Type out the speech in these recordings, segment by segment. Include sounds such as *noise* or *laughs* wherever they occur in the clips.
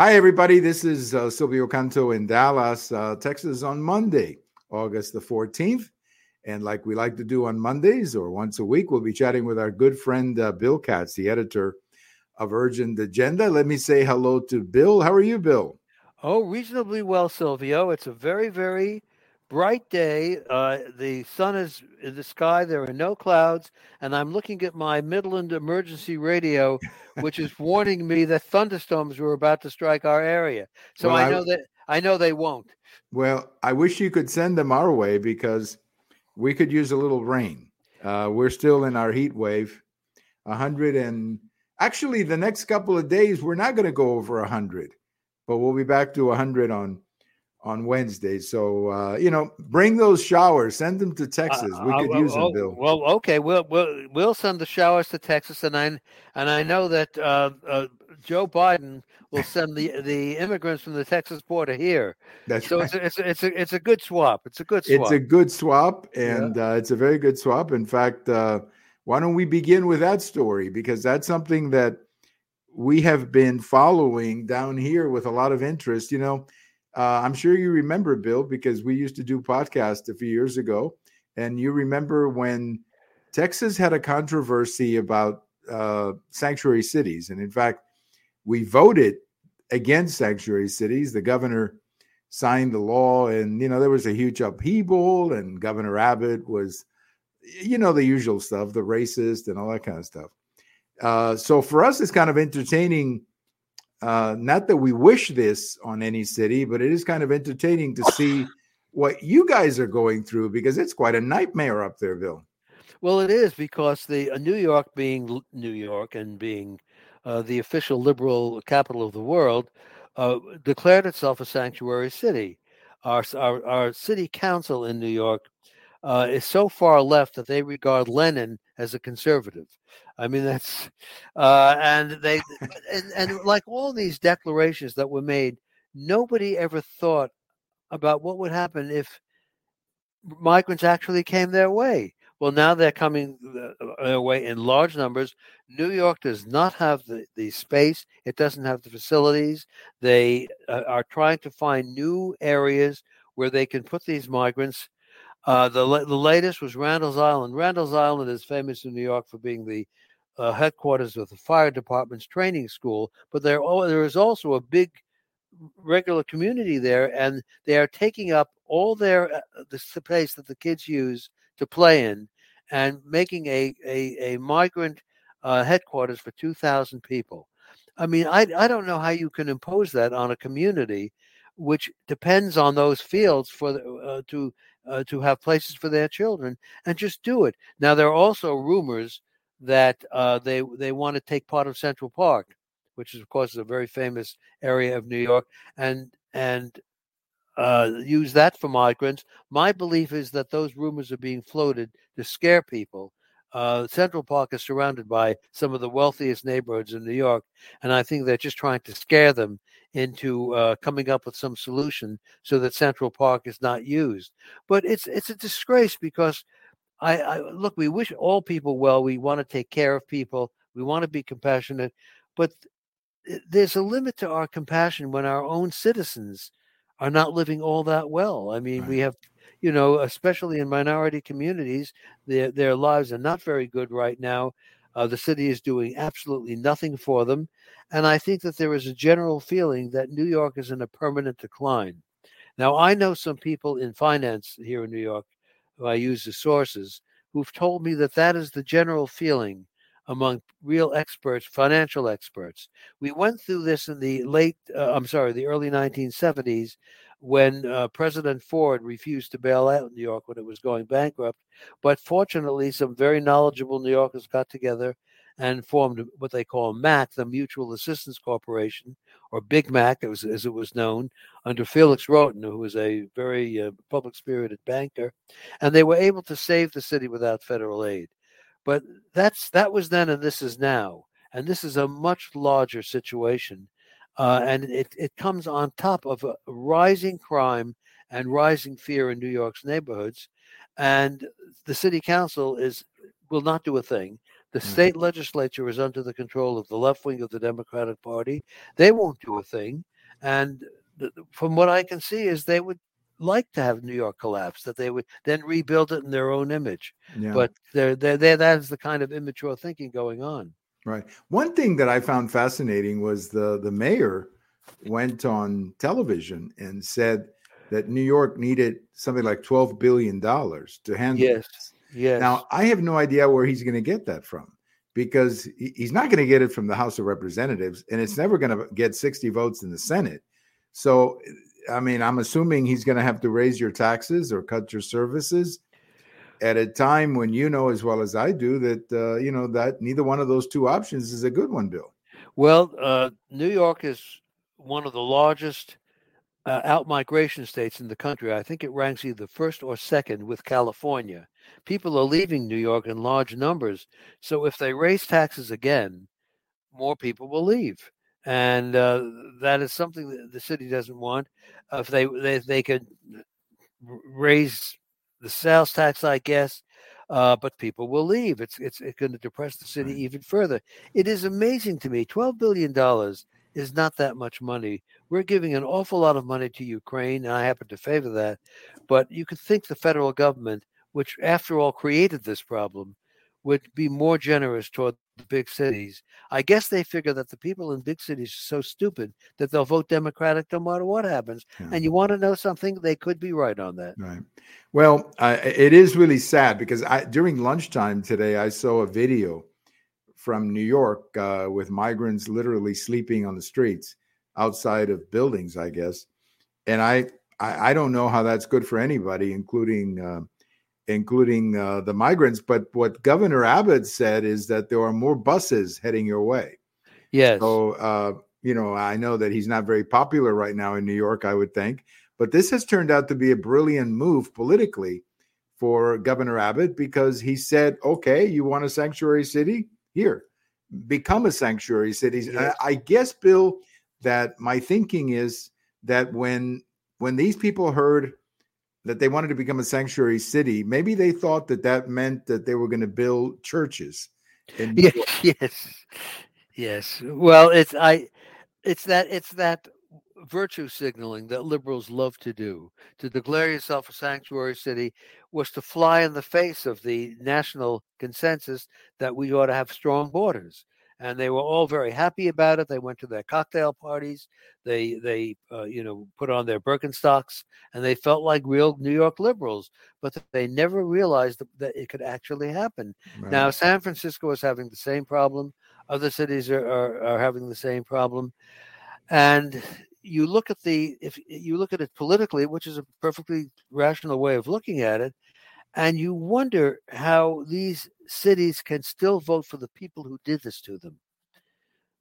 Hi, everybody. This is uh, Silvio Canto in Dallas, uh, Texas on Monday, August the 14th. And like we like to do on Mondays or once a week, we'll be chatting with our good friend uh, Bill Katz, the editor of Urgent Agenda. Let me say hello to Bill. How are you, Bill? Oh, reasonably well, Silvio. It's a very, very bright day. Uh, the sun is in the sky. There are no clouds, and I'm looking at my Midland emergency radio, which is warning me that thunderstorms were about to strike our area. So well, I know I, that I know they won't. Well, I wish you could send them our way because we could use a little rain. Uh, we're still in our heat wave. A hundred and actually, the next couple of days we're not going to go over a hundred, but we'll be back to a hundred on on Wednesday. So uh, you know, bring those showers. Send them to Texas. We uh, could uh, use them, Bill. Well, okay, we'll we'll we'll send the showers to Texas, and I and I know that uh, uh Joe Biden will send the the immigrants from the Texas border here. That's so right. it's a, it's a it's a good swap. It's a good swap. It's a good swap, and yeah. Uh, it's a very good swap. In fact, why don't we begin with that story because that's something that we have been following down here with a lot of interest. You know uh, I'm sure you remember, Bill, because we used to do podcasts a few years ago. And you remember when Texas had a controversy about uh, sanctuary cities. And in fact, we voted against sanctuary cities. The governor signed the law, and, you know, there was a huge upheaval, and Governor Abbott was, you know, the usual stuff, the racist and all that kind of stuff. Uh, so for us, it's kind of entertaining uh, not that we wish this on any city, but it is kind of entertaining to see *sighs* what you guys are going through because it's quite a nightmare up there, Bill. Well, it is because the uh, New York being New York and being uh, the official liberal capital of the world uh, declared itself a sanctuary city. Our, our, our city council in New York uh, is so far left that they regard Lenin as a conservative. I mean, that's uh, and they and, and like all these declarations that were made, nobody ever thought about what would happen if migrants actually came their way. Well, now they're coming uh, their way in large numbers. New York does not have the, the space, it doesn't have the facilities. They uh, are trying to find new areas where they can put these migrants uh, the the latest was Randall's Island. Randall's Island is famous in New York for being the uh, headquarters of the fire department's training school, but there there is also a big regular community there, and they are taking up all their uh, the space that the kids use to play in, and making a a, a migrant uh, headquarters for two thousand people. I mean, I I don't know how you can impose that on a community which depends on those fields for the, uh, to uh, to have places for their children and just do it. Now there are also rumors that uh, they they want to take part of Central Park, which is of course a very famous area of New York, and and uh, use that for migrants. My belief is that those rumors are being floated to scare people uh, Central Park is surrounded by some of the wealthiest neighborhoods in New York, and I think they're just trying to scare them into uh, coming up with some solution so that Central Park is not used. But it's it's a disgrace because I, I look. We wish all people well. We want to take care of people. We want to be compassionate, but there's a limit to our compassion when our own citizens are not living all that well. I mean, right. we have you know, especially in minority communities, their their lives are not very good right now. Uh, the city is doing absolutely nothing for them, and I think that there is a general feeling that New York is in a permanent decline. Now, I know some people in finance here in New York, who I use as sources, who've told me that that is the general feeling among real experts, financial experts. We went through this in the late, uh, I'm sorry, the early 1970s when uh, President Ford refused to bail out New York when it was going bankrupt. But fortunately, some very knowledgeable New Yorkers got together and formed what they call MAC, the Mutual Assistance Corporation, or Big Mac, as, as it was known, under Felix Rohatyn, who was a very uh, public spirited banker. And they were able to save the city without federal aid. But that's that was then and this is now. And this is a much larger situation uh, and it, it comes on top of a rising crime and rising fear in New York's neighborhoods. And the city council is will not do a thing. The state legislature is under the control of the left wing of the Democratic Party. They won't do a thing. And from what I can see, is they would like to have New York collapse, that they would then rebuild it in their own image. Yeah. But they're, they're, they're, that is the kind of immature thinking going on. Right. One thing that I found fascinating was the the mayor went on television and said that New York needed something like twelve billion dollars to handle. Yes. This. Yes. Now I have no idea where he's going to get that from because he's not going to get it from the House of Representatives, and it's never going to get sixty votes in the Senate. So, I mean, I'm assuming he's going to have to raise your taxes or cut your services at a time when you know as well as I do that uh, you know that neither one of those two options is a good one, Bill. Well, uh, New York is one of the largest uh, out migration states in the country. I think it ranks either first or second with California. People are leaving New York in large numbers. So if they raise taxes again, more people will leave. And uh, that is something that the city doesn't want. if they, they they could raise the sales tax, I guess, uh, but people will leave. It's it's, it's going to depress the city right. even further. It is amazing to me. Twelve billion dollars is not that much money. We're giving an awful lot of money to Ukraine, and I happen to favor that. But you could think the federal government, which after all created this problem, would be more generous toward the big cities. I guess they figure that the people in big cities are so stupid that they'll vote Democratic no matter what happens. Yeah. And you want to know something? They could be right on that. Right. Well, uh, it is really sad because I, during lunchtime today, I saw a video from New York uh, with migrants literally sleeping on the streets outside of buildings, I guess. And I, I, I don't know how that's good for anybody, including. Uh, including uh, the migrants. But what Governor Abbott said is that there are more buses heading your way. Yes. So, uh, you know, I know that he's not very popular right now in New York, I would think. But this has turned out to be a brilliant move politically for Governor Abbott because he said, okay, you want a sanctuary city? Here, become a sanctuary city. Yes. I, I guess, Bill, that my thinking is that when when these people heard that they wanted to become a sanctuary city, maybe they thought that that meant that they were going to build churches. yes, *laughs* yes, yes. Well, it's I, it's that it's that virtue signaling that liberals love to do. To declare yourself a sanctuary city was to fly in the face of the national consensus that we ought to have strong borders and they were all very happy about it. They went to their cocktail parties. They they uh, you know put on their Birkenstocks, and they felt like real New York liberals. But they never realized that it could actually happen. Right. Now San Francisco is having the same problem. Other cities are, are, are having the same problem, and you look at the if you look at it politically, which is a perfectly rational way of looking at it, and you wonder how these cities can still vote for the people who did this to them.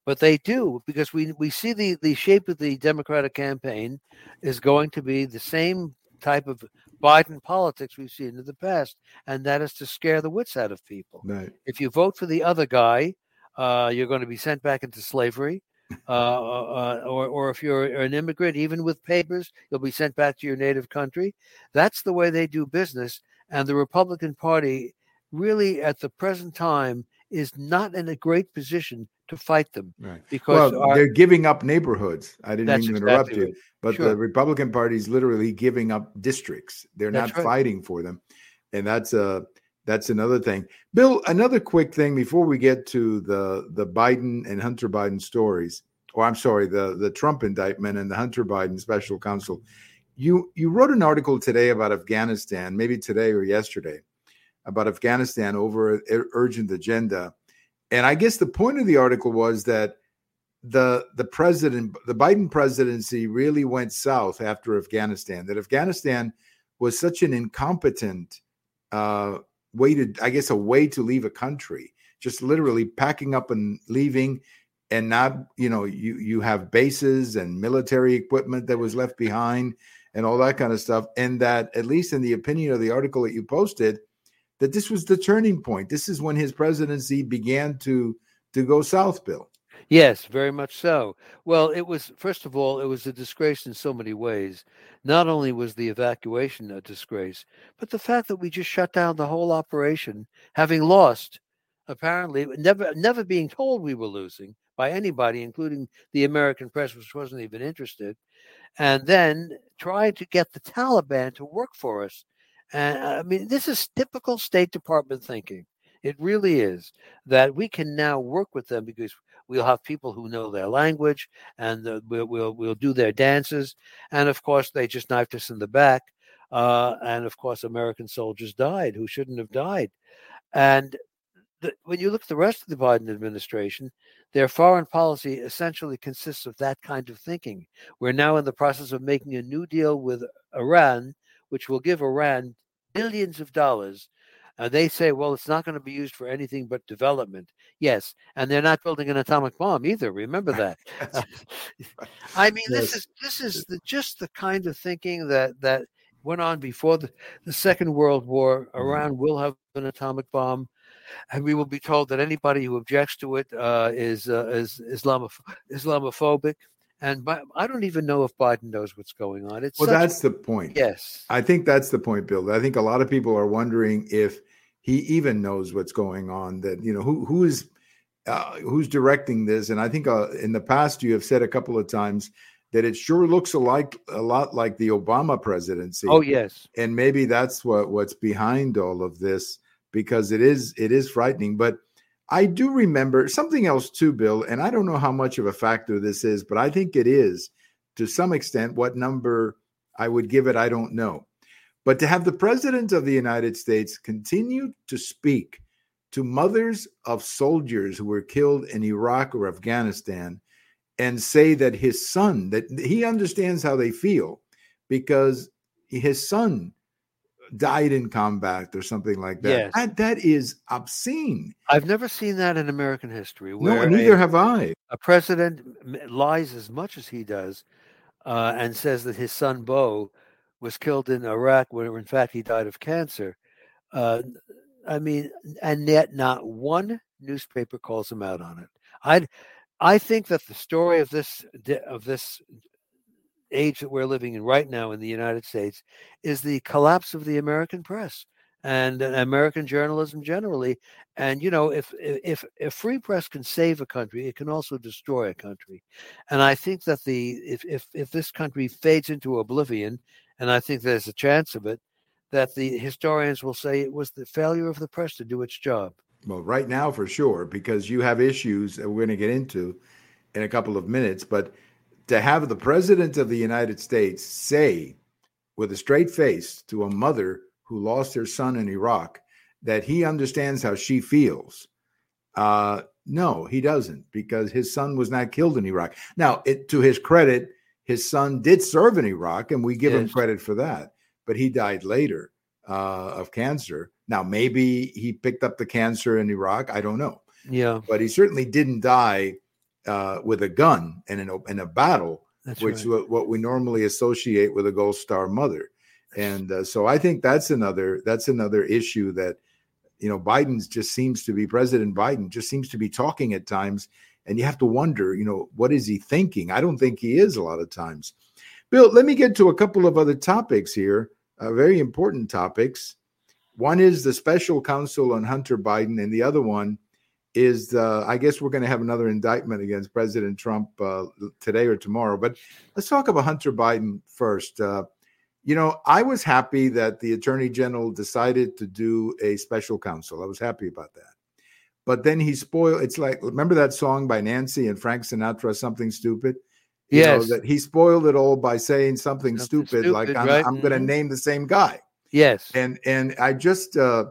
But they do because we, we see the, the shape of the Democratic campaign is going to be the same type of Biden politics we've seen in the past, and that is to scare the wits out of people. Right. If you vote for the other guy, uh, you're going to be sent back into slavery. Uh, uh, or, or if you're an immigrant, even with papers, you'll be sent back to your native country. That's the way they do business. And the Republican Party really at the present time is not in a great position to fight them right. because well, our, they're giving up neighborhoods. I didn't mean to interrupt exactly you, but sure. the Republican Party is literally giving up districts. They're that's not right. fighting for them, and that's a that's another thing. Bill, another quick thing before we get to the the Biden and Hunter Biden stories. Or I'm sorry, the the Trump indictment and the Hunter Biden special counsel. You you wrote an article today about Afghanistan, maybe today or yesterday, about Afghanistan over urgent agenda. And I guess the point of the article was that the the president, the Biden presidency, really went south after Afghanistan. That Afghanistan was such an incompetent uh, way to, I guess, a way to leave a country, just literally packing up and leaving, and not, you know, you you have bases and military equipment that was left behind and all that kind of stuff. And that, at least in the opinion of the article that you posted, that this was the turning point. This is when his presidency began to to go south, Bill. Yes, very much so. Well, it was first of all, it was a disgrace in so many ways. Not only was the evacuation a disgrace, but the fact that we just shut down the whole operation, having lost apparently never never being told we were losing by anybody, including the American press, which wasn't even interested, and then trying to get the Taliban to work for us. And I mean, this is typical State Department thinking. It really is that we can now work with them because we'll have people who know their language and uh, we'll, we'll, we'll do their dances. And of course, they just knifed us in the back. Uh, and of course, American soldiers died who shouldn't have died. And the, when you look at the rest of the Biden administration, their foreign policy essentially consists of that kind of thinking. We're now in the process of making a new deal with Iran, which will give Iran billions of dollars. And they say, well, it's not going to be used for anything but development. Yes, and they're not building an atomic bomb either. Remember *laughs* that. *laughs* I mean, yes. this is this is the, just the kind of thinking that that went on before the, the Second World War. Mm-hmm. Iran will have an atomic bomb and we will be told that anybody who objects to it uh, is uh, is Islamoph- Islamophobic. And I don't even know if Biden knows what's going on. It's well, that's the point. Yes, I think that's the point, Bill. I think a lot of people are wondering if he even knows what's going on. That you know who who is uh, who's directing this. And I think uh, in the past you have said a couple of times that it sure looks alike a lot like the Obama presidency. Oh yes, and maybe that's what what's behind all of this because it is it is frightening. But I do remember something else too, Bill, and I don't know how much of a factor this is, but I think it is to some extent. What number I would give it, I don't know. But to have the president of the United States continue to speak to mothers of soldiers who were killed in Iraq or Afghanistan and say that his son, that he understands how they feel because his son died in combat or something like that. Yes. That that is obscene. I've never seen that in American history. no, neither a, have I. A president lies as much as he does, uh, and says that his son Beau was killed in Iraq, where in fact he died of cancer. Uh, I mean, and yet not one newspaper calls him out on it. I, I think that the story of this of this age that we're living in right now in the United States is the collapse of the American press and uh, American journalism generally. And you know, if if if free press can save a country, it can also destroy a country. And I think that the if if if this country fades into oblivion, and I think there's a chance of it, that the historians will say it was the failure of the press to do its job. Well, right now for sure, because you have issues that we're going to get into in a couple of minutes, but to have the president of the United States say with a straight face to a mother who lost her son in Iraq that he understands how she feels. Uh, no, he doesn't, because his son was not killed in Iraq. Now, it, to his credit, his son did serve in Iraq, and we give yes. him credit for that. But he died later uh, of cancer. Now, maybe he picked up the cancer in Iraq. I don't know. Yeah, but he certainly didn't die uh, with a gun and in a, in a battle, that's which right. what we normally associate with a Gold Star mother. And uh, so I think that's another that's another issue that you know Biden's just seems to be President Biden just seems to be talking at times, and you have to wonder, you know, what is he thinking? I don't think he is a lot of times. Bill, let me get to a couple of other topics here, uh, very important topics. One is the special counsel on Hunter Biden, and the other one is uh, I guess we're going to have another indictment against President Trump uh, today or tomorrow. But let's talk about Hunter Biden first. Uh, you know, I was happy that the Attorney General decided to do a special counsel. I was happy about that. But then he spoiled. It's like remember that song by Nancy and Frank Sinatra, "Something Stupid." You yes, know, that he spoiled it all by saying something, something stupid, stupid, like I'm, right? I'm going to mm-hmm. name the same guy. Yes, and and I just uh,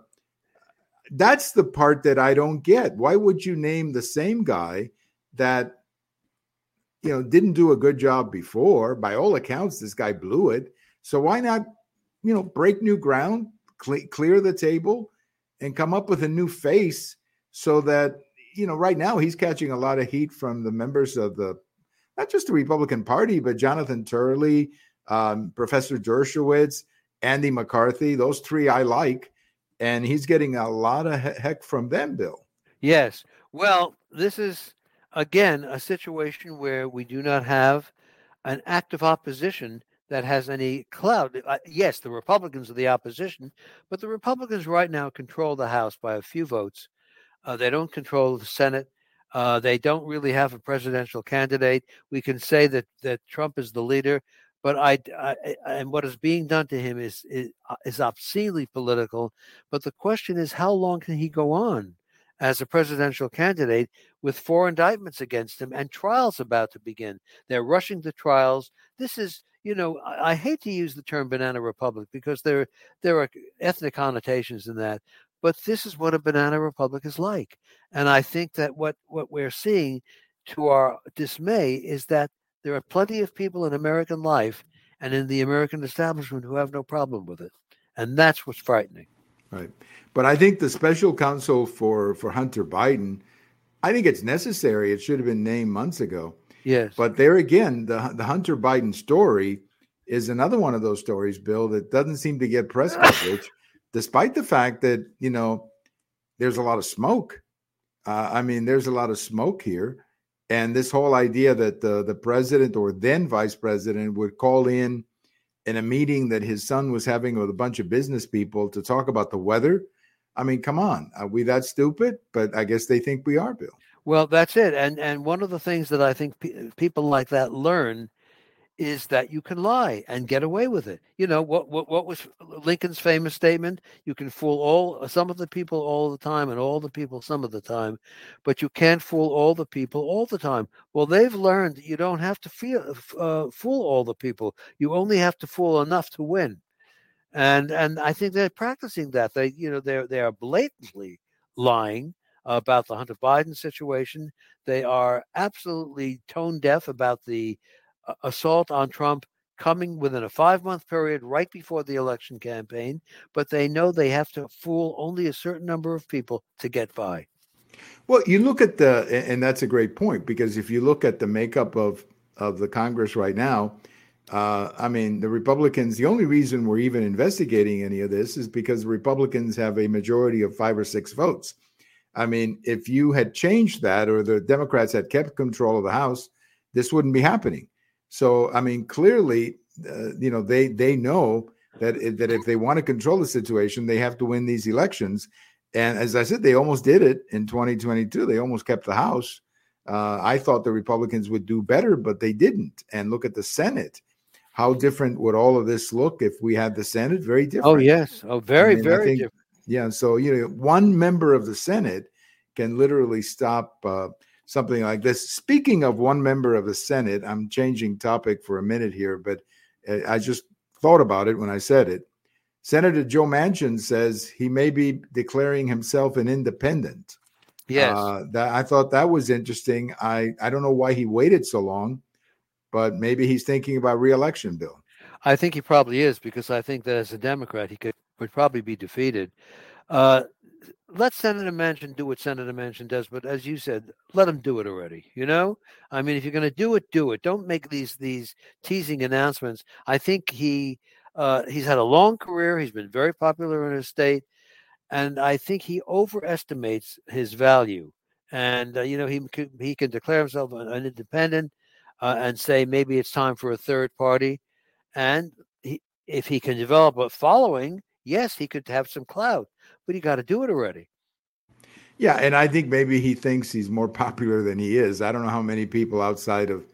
that's the part that I don't get. Why would you name the same guy that you know didn't do a good job before? By all accounts, this guy blew it. So why not, you know, break new ground, cl- clear the table, and come up with a new face so that you know right now he's catching a lot of heat from the members of the not just the Republican Party, but Jonathan Turley, um, Professor Dershowitz, Andy McCarthy. Those three I like and he's getting a lot of heck from them, Bill. Yes. Well, this is again a situation where we do not have an active opposition that has any clout. Uh, yes, the Republicans are the opposition, but the Republicans right now control the House by a few votes. Uh, they don't control the Senate. Uh, they don't really have a presidential candidate. We can say that that Trump is the leader, but I, I and what is being done to him is, is uh, is obscenely political. But the question is, how long can he go on as a presidential candidate with four indictments against him and trials about to begin? They're rushing the trials. This is you know, I, I, hate to use the term banana republic because there there are ethnic connotations in that, but this is what a banana republic is like. And I think that what what we're seeing to our dismay is that there are plenty of people in American life and in the American establishment who have no problem with it. And that's what's frightening. Right. But I think the special counsel for for Hunter Biden, I think it's necessary. It should have been named months ago Yes. But there again, the the Hunter Biden story is another one of those stories, Bill, that doesn't seem to get press *laughs* coverage, despite the fact that you know there's a lot of smoke. Uh, I mean, there's a lot of smoke here, and this whole idea that the the president or then vice president would call in in a meeting that his son was having with a bunch of business people to talk about the weather. I mean, come on, are we that stupid? But I guess they think we are, Bill. Well, that's it. And and one of the things that I think pe- people like that learn is that you can lie and get away with it. You know what what what was Lincoln's famous statement? You can fool all some of the people all the time and all the people some of the time, but you can't fool all the people all the time. Well, they've learned you don't have to feel, uh, fool all the people. You only have to fool enough to win. And and I think they're practicing that. They you know they're they are blatantly lying about the Hunter Biden situation. They are absolutely tone deaf about the uh, assault on Trump coming within a five month period right before the election campaign, but they know they have to fool only a certain number of people to get by. Well, you look at the, and that's a great point because if you look at the makeup of of the Congress right now, uh, I mean, the Republicans. The only reason we're even investigating any of this is because Republicans have a majority of five or six votes. I mean, if you had changed that or the Democrats had kept control of the House, this wouldn't be happening. So, I mean, clearly, uh, you know, they they know that that if they want to control the situation, they have to win these elections. And as I said, they almost did it in 2022. They almost kept the House. Uh, I thought the Republicans would do better, but they didn't. And look at the Senate. How different would all of this look if we had the Senate? Very oh, different. Oh yes, oh very I mean, very think, different. Yeah. So, you know, one member of the Senate can literally stop uh, something like this. Speaking of one member of the Senate, I'm changing topic for a minute here, but uh, I just thought about it when I said it. Senator Joe Manchin says he may be declaring himself an independent. Yes. Uh, that I thought that was interesting. I, I don't know why he waited so long, but maybe he's thinking about reelection, Bill. I think he probably is because I think that as a Democrat, he could would probably be defeated. Uh, let Senator Manchin do what Senator Manchin does, but as you said, let him do it already. You know, I mean, if you're going to do it, do it. Don't make these these teasing announcements. I think he uh, he's had a long career. He's been very popular in his state, and I think he overestimates his value. And uh, you know, he he can declare himself an, an independent uh, and say maybe it's time for a third party, and he, if he can develop a following yes, he could have some clout, but he got to do it already. Yeah, and I think maybe he thinks he's more *laughs* popular than he is. I don't know how many people outside of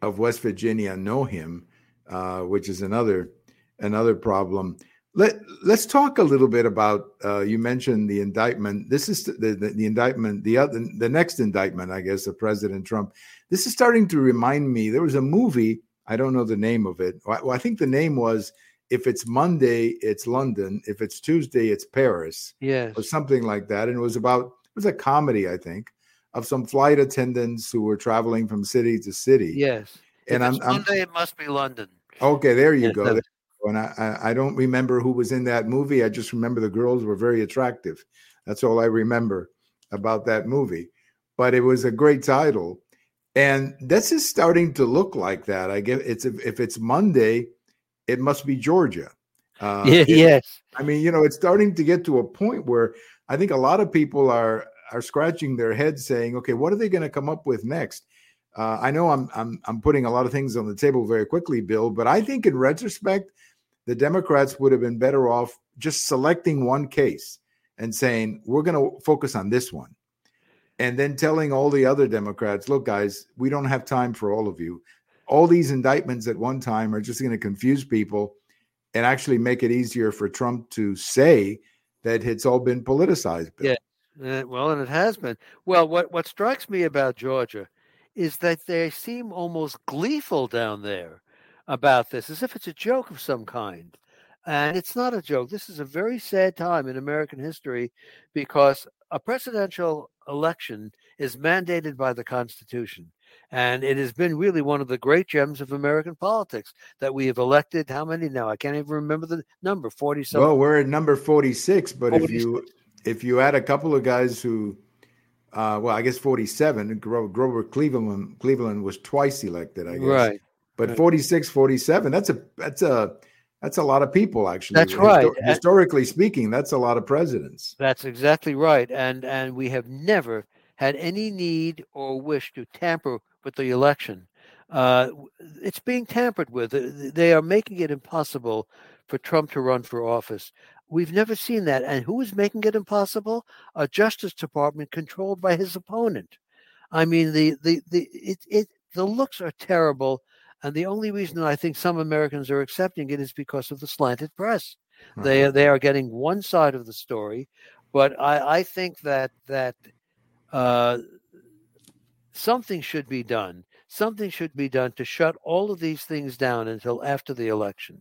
of West Virginia know him, uh, which is another another problem. Let Let's talk a little bit about. Uh, you mentioned the indictment. This is the, the, the indictment. The other, the next indictment, I guess, of President Trump. This is starting to remind me. There was a movie. I don't know the name of it. Well, I think the name was if it's Monday, it's London. If it's Tuesday, it's Paris. Yes. Or something like that. And it was about, it was a comedy, I think, of some flight attendants who were traveling from city to city. Yes. And I'm, Monday, I'm, it must be London. Okay, there you go. And I, I don't remember who was in that movie. I just remember the girls were very attractive. That's all I remember about that movie. But it was a great title. And this is starting to look like that. I guess it's if it's Monday, it must be Georgia. Uh, *laughs* yeah, yes. I mean, you know, it's starting to get to a point where I think a lot of people are are scratching their heads, saying, "Okay, what are they going to come up with next?" Uh, I know I'm I'm I'm putting a lot of things on the table very quickly, Bill, but I think in retrospect, the Democrats would have been better off just selecting one case and saying we're going to focus on this one. and then telling all the other Democrats, look, guys, we don't have time for all of you. All these indictments at one time are just going to confuse people and actually make it easier for Trump to say that it's all been politicized. Bill. Yeah, uh, well, and it has been. Well, what what strikes me about Georgia is that they seem almost gleeful down there about this, as if it's a joke of some kind. And it's not a joke. This is a very sad time in American history because a presidential election is mandated by the Constitution. And it has been really one of the great gems of American politics that we have elected. How many now? I can't even remember the number. Forty-seven. Well, we're at number forty-six. But 46. if you if you add a couple of guys who, uh, well, I guess forty-seven. Grover Cleveland Cleveland was twice elected. I guess. Right. But right. 46, 47, That's a that's a that's a lot of people, actually. That's right. Histo- historically speaking, that's a lot of presidents. That's exactly right. And and we have never had any need or wish to tamper with the election. Uh, it's being tampered with. They are making it impossible for Trump to run for office. We've never seen that. And who is making it impossible? A Justice Department controlled by his opponent. I mean, the the the it, it the looks are terrible. And the only reason I think some Americans are accepting it is because of the slanted press. Mm-hmm. They they are getting one side of the story, but I, I think that that uh, something should be done. Something should be done to shut all of these things down until after the election,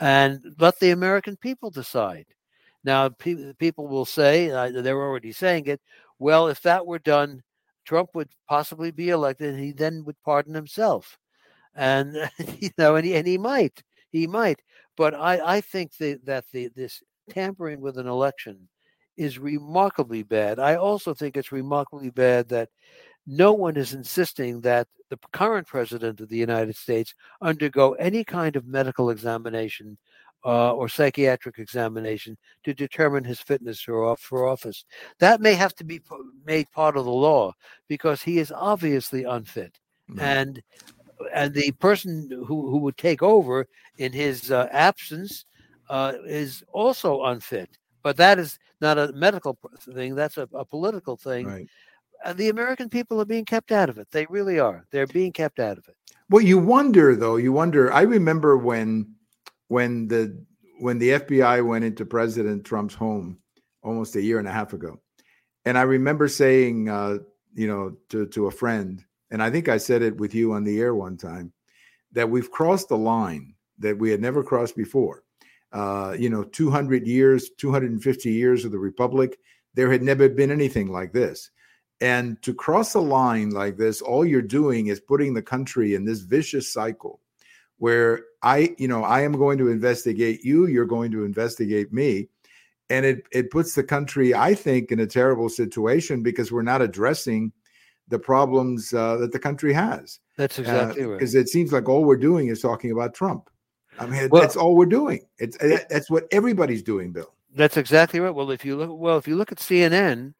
and let the American people decide. Now, pe- people will say uh, they're already saying it. Well, if that were done, Trump would possibly be elected, and he then would pardon himself and *laughs* you know, and he, and he might, he might. But I, I think that that the this tampering with an election is remarkably bad. I also think it's remarkably bad that no one is insisting that the current president of the United States undergo any kind of medical examination uh, or psychiatric examination to determine his fitness for, for office. That may have to be made part of the law because he is obviously unfit. Mm-hmm. And and the person who, who would take over in his uh, absence uh, is also unfit. But that is not a medical thing, that's a, a political thing. Right. And the American people are being kept out of it. They really are. They're being kept out of it. Well, you wonder though, you wonder. I remember when when the when the FBI went into President Trump's home almost a year and a half ago. And I remember saying uh, you know, to to a friend, and I think I said it with you on the air one time, that we've crossed the line that we had never crossed before. Uh, you know, 200 years, 250 years of the Republic, there had never been anything like this. And to cross a line like this, all you're doing is putting the country in this vicious cycle where I, you know, I am going to investigate you, you're going to investigate me. And it, it puts the country, I think, in a terrible situation because we're not addressing the problems uh, that the country has. That's uh, exactly uh, right. Because it seems like all we're doing is talking about Trump. I mean, well, that's all we're doing. It's it, that's what everybody's doing, Bill. That's exactly right. Well, if you look, well, if you look at CNN,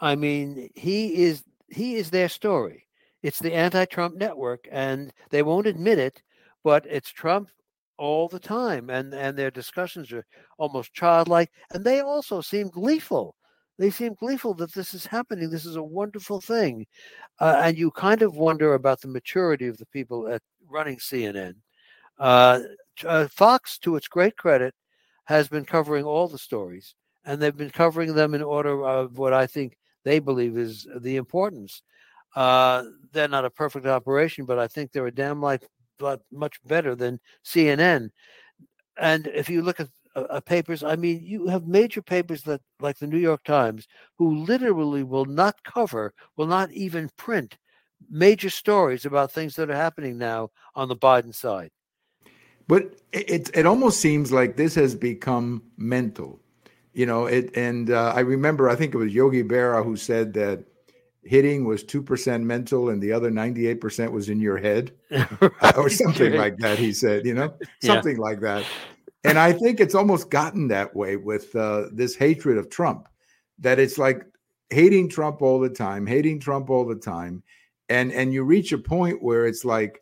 I mean, he is he is their story. It's the anti-Trump network, and they won't admit it, but it's Trump all the time, and and their discussions are almost childlike, and they also seem gleeful they seem gleeful that this is happening. This is a wonderful thing. Uh, and you kind of wonder about the maturity of the people at running CNN. Uh, uh, Fox, to its great credit, has been covering all the stories, and they've been covering them in order of what I think they believe is the importance. Uh, they're not a perfect operation, but I think they're a damn lot, lot much better than CNN. And if you look at uh, uh, papers. I mean, you have major papers that, like the New York Times, who literally will not cover, will not even print major stories about things that are happening now on the Biden side. But it it almost seems like this has become mental, you know. It and uh, I remember I think it was Yogi Berra who said that hitting was two percent mental and the other ninety eight percent was in your head, *laughs* or something like that. He said, you know, something yeah. like that and I think it's almost gotten that way with uh, this hatred of Trump, that it's like hating Trump all the time, hating Trump all the time, and and you reach a point where it's like,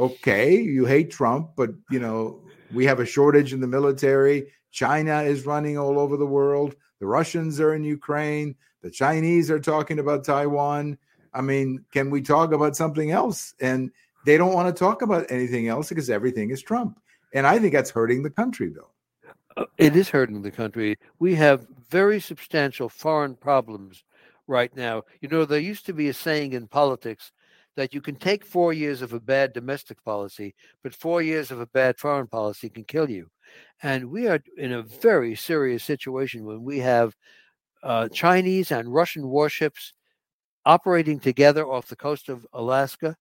okay, you hate Trump, but you know we have a shortage in the military. China is running all over the world. The Russians are in Ukraine. The Chinese are talking about Taiwan. I mean, can we talk about something else? And they don't want to talk about anything else because everything is Trump. And I think that's hurting the country, Bill. Uh, it is hurting the country. We have very substantial foreign problems right now. You know, there used to be a saying in politics that you can take four years of a bad domestic policy, but four years of a bad foreign policy can kill you. And we are in a very serious situation when we have uh, Chinese and Russian warships operating together off the coast of Alaska.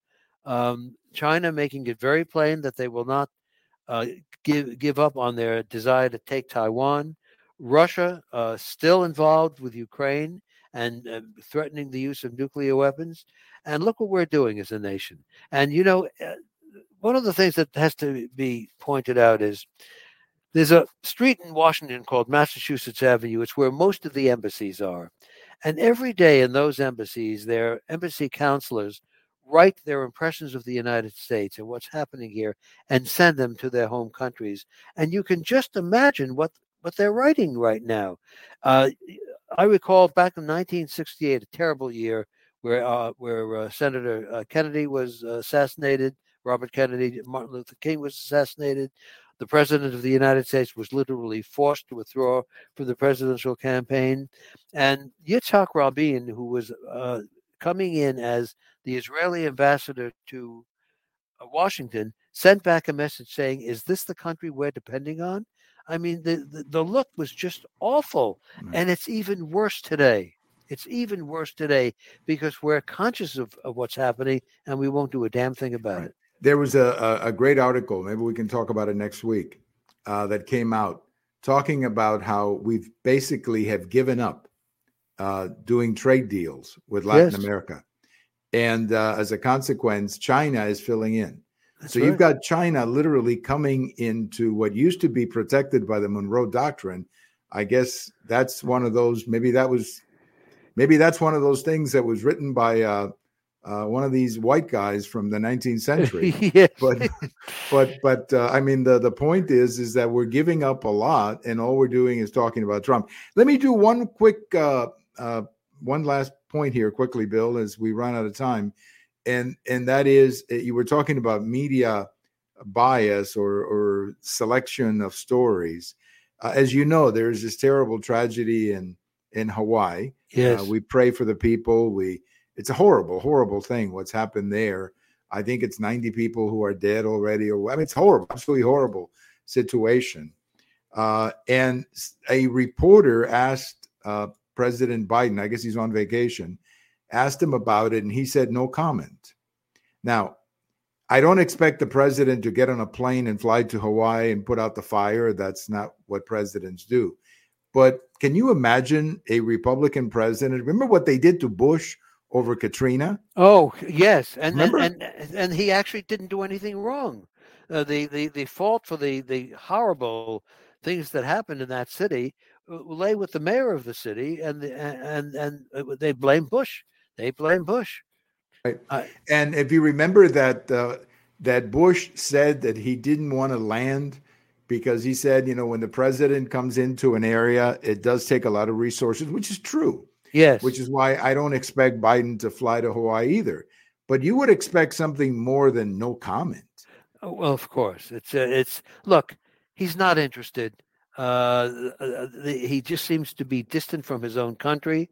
Um, China making it very plain that they will not uh, give give up on their desire to take Taiwan. Russia uh, still involved with Ukraine and uh, threatening the use of nuclear weapons. And look what we're doing as a nation. And you know, uh, one of the things that has to be pointed out is there's a street in Washington called Massachusetts Avenue. It's where most of the embassies are. And every day in those embassies, their embassy counselors write their impressions of the United States and what's happening here and send them to their home countries. And you can just imagine what, what they're writing right now. Uh, I recall back in 1968, a terrible year where uh, where uh, Senator uh, Kennedy was assassinated, Robert Kennedy, Martin Luther King was assassinated. The president of the United States was literally forced to withdraw from the presidential campaign, and Yitzhak Rabin, who was uh, coming in as the Israeli ambassador to uh, Washington, sent back a message saying, "Is this the country we're depending on?" I mean, the, the, the look was just awful. Mm. And it's even worse today. It's even worse today because we're conscious of, of what's happening and we won't do a damn thing about right. it. There was a, a great article, maybe we can talk about it next week, uh, that came out talking about how we've basically have given up uh, doing trade deals with Latin yes. America. And uh, as a consequence, China is filling in. That's so right. you've got China literally coming into what used to be protected by the Monroe Doctrine. I guess that's one of those. Maybe that was, maybe that's one of those things that was written by uh, uh, one of these white guys from the 19th century. *laughs* yes. But, but, but uh, I mean, the the point is, is that we're giving up a lot, and all we're doing is talking about Trump. Let me do one quick, uh, uh, one last point here, quickly, Bill, as we run out of time and and that is eh, you were talking about media bias or or selection of stories. Uh, as you know, there's this terrible tragedy in in Hawaii. Uh, yes, uh, we pray for the people. We it's a horrible, horrible thing what's happened there. I think it's 90 people who are dead already. Or I mean, it's horrible, absolutely horrible situation. Uh, and a reporter asked uh, President Biden, I guess he's on vacation, asked him about it, and he said no comment. Now, I don't expect the president to get on a plane and fly to Hawaii and put out the fire. That's not what presidents do. But can you imagine a Republican president? Remember what they did to Bush over Katrina? Oh yes, and and, and, and he actually didn't do anything wrong. Uh, the the the fault for the the horrible things that happened in that city uh, lay with the mayor of the city, and the, and and uh, they blame Bush. They blame Bush. Right. Uh, and if you remember that uh, that Bush said that he didn't want to land because he said, you know, when the president comes into an area, it does take a lot of resources, which is true. Yes. Which is why I don't expect Biden to fly to Hawaii either. But you would expect something more than no comment. Oh, well, of course, it's uh, it's look, he's not interested. Uh, uh, the, he just seems to be distant from his own country.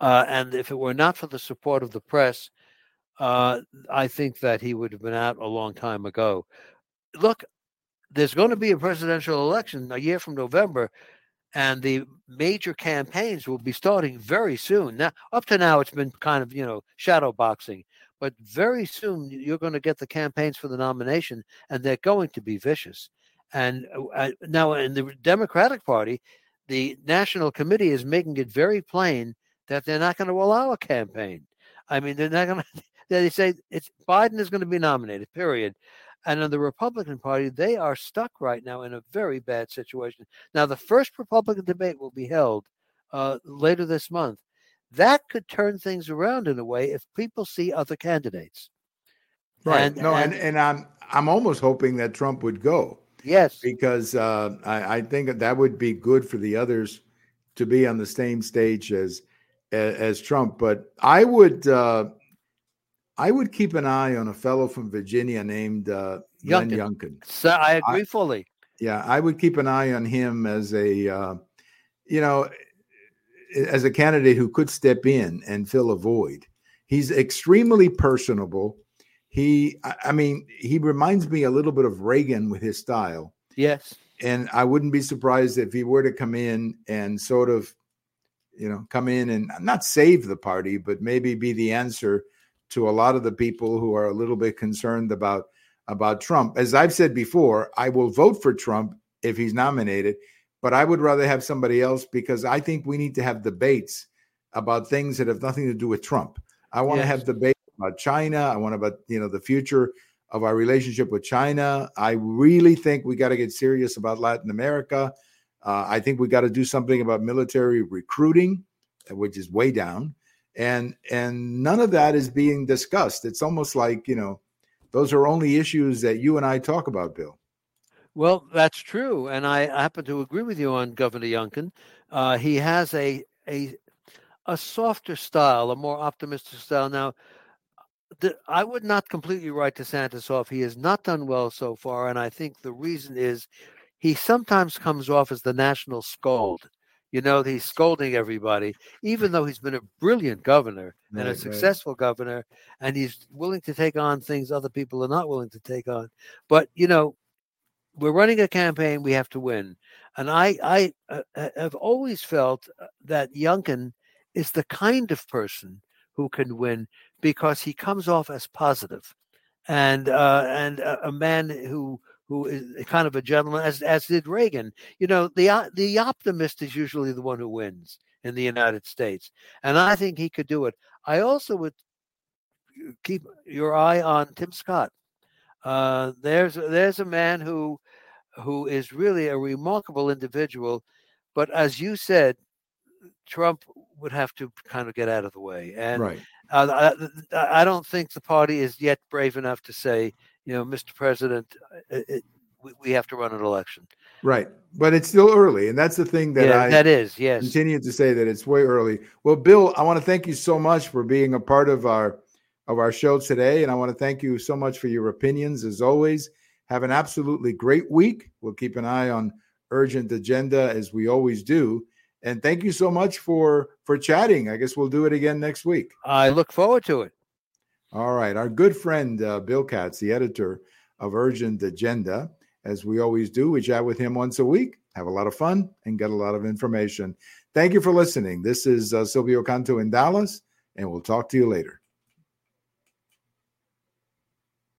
Uh, and if it were not for the support of the press, uh, I think that he would have been out a long time ago. Look, there's going to be a presidential election a year from November, and the major campaigns will be starting very soon. Now, up to now, it's been kind of you know shadow boxing, but very soon you're going to get the campaigns for the nomination, and they're going to be vicious. And uh, now in the Democratic Party, the National Committee is making it very plain that they're not going to allow a campaign. I mean, they're not going *laughs* to. They say it's Biden is going to be nominated. Period. And in the Republican Party, they are stuck right now in a very bad situation. Now, the first Republican debate will be held uh, later this month. That could turn things around in a way if people see other candidates. Right. And, no, and, and, and I'm I'm almost hoping that Trump would go. Yes, because uh, I, I think that would be good for the others to be on the same stage as as, as Trump. But I would uh, I would keep an eye on a fellow from Virginia named uh, Glenn Youngkin. So I agree I, fully. Yeah, I would keep an eye on him as a uh, you know as a candidate who could step in and fill a void. He's extremely personable. He, I mean, he reminds me a little bit of Reagan with his style. Yes. And I wouldn't be surprised if he were to come in and sort of, you know, come in and not save the party, but maybe be the answer to a lot of the people who are a little bit concerned about about Trump. As I've said before, I will vote for Trump if he's nominated, but I would rather have somebody else because I think we need to have debates about things that have nothing to do with Trump. I want yes. to have debates about China. I want about you know the future of our relationship with China. I really think we got to get serious about Latin America. Uh, I think we got to do something about military recruiting, which is way down, and and none of that is being discussed. It's almost like you know those are only issues that you and I talk about, Bill. Well, that's true, and I happen to agree with you on Governor Youngkin. Uh, he has a a a softer style, a more optimistic style. Now, the, I would not completely write DeSantis off. He has not done well so far, and I think the reason is he sometimes comes off as the national scold. You know, he's scolding everybody, even though he's been a brilliant governor right, and a successful right. governor, and he's willing to take on things other people are not willing to take on. But you know, we're running a campaign; we have to win. And I, I uh, have always felt uh, that Youngkin is the kind of person who can win because he comes off as positive and uh, and a, a, man who who is kind of a gentleman as as did Reagan. You know, the the optimist is usually the one who wins in the United States, and I think he could do it. I also would keep your eye on Tim Scott. Uh, there's there's a man who who is really a remarkable individual, but as you said, Trump would have to kind of get out of the way. And right. Uh, I, I, don't think the party is yet brave enough to say, you know, Mr. President, uh, it, it, we, we, have to run an election. Right. But it's still early. And that's the thing that yeah, I that is, yes. continue to say that it's way early. Well, Bill, I want to thank you so much for being a part of our of our show today. And I want to thank you so much for your opinions as always. Have an absolutely great week. We'll keep an eye on urgent agenda as we always do. And thank you so much for for chatting. I guess we'll do it again next week. I look forward to it. All right, our good friend uh, Bill Katz, the editor of Urgent Agenda, as we always do, we chat with him once a week, have a lot of fun, and get a lot of information. Thank you for listening. This is uh, Silvio Canto in Dallas, and we'll talk to you later.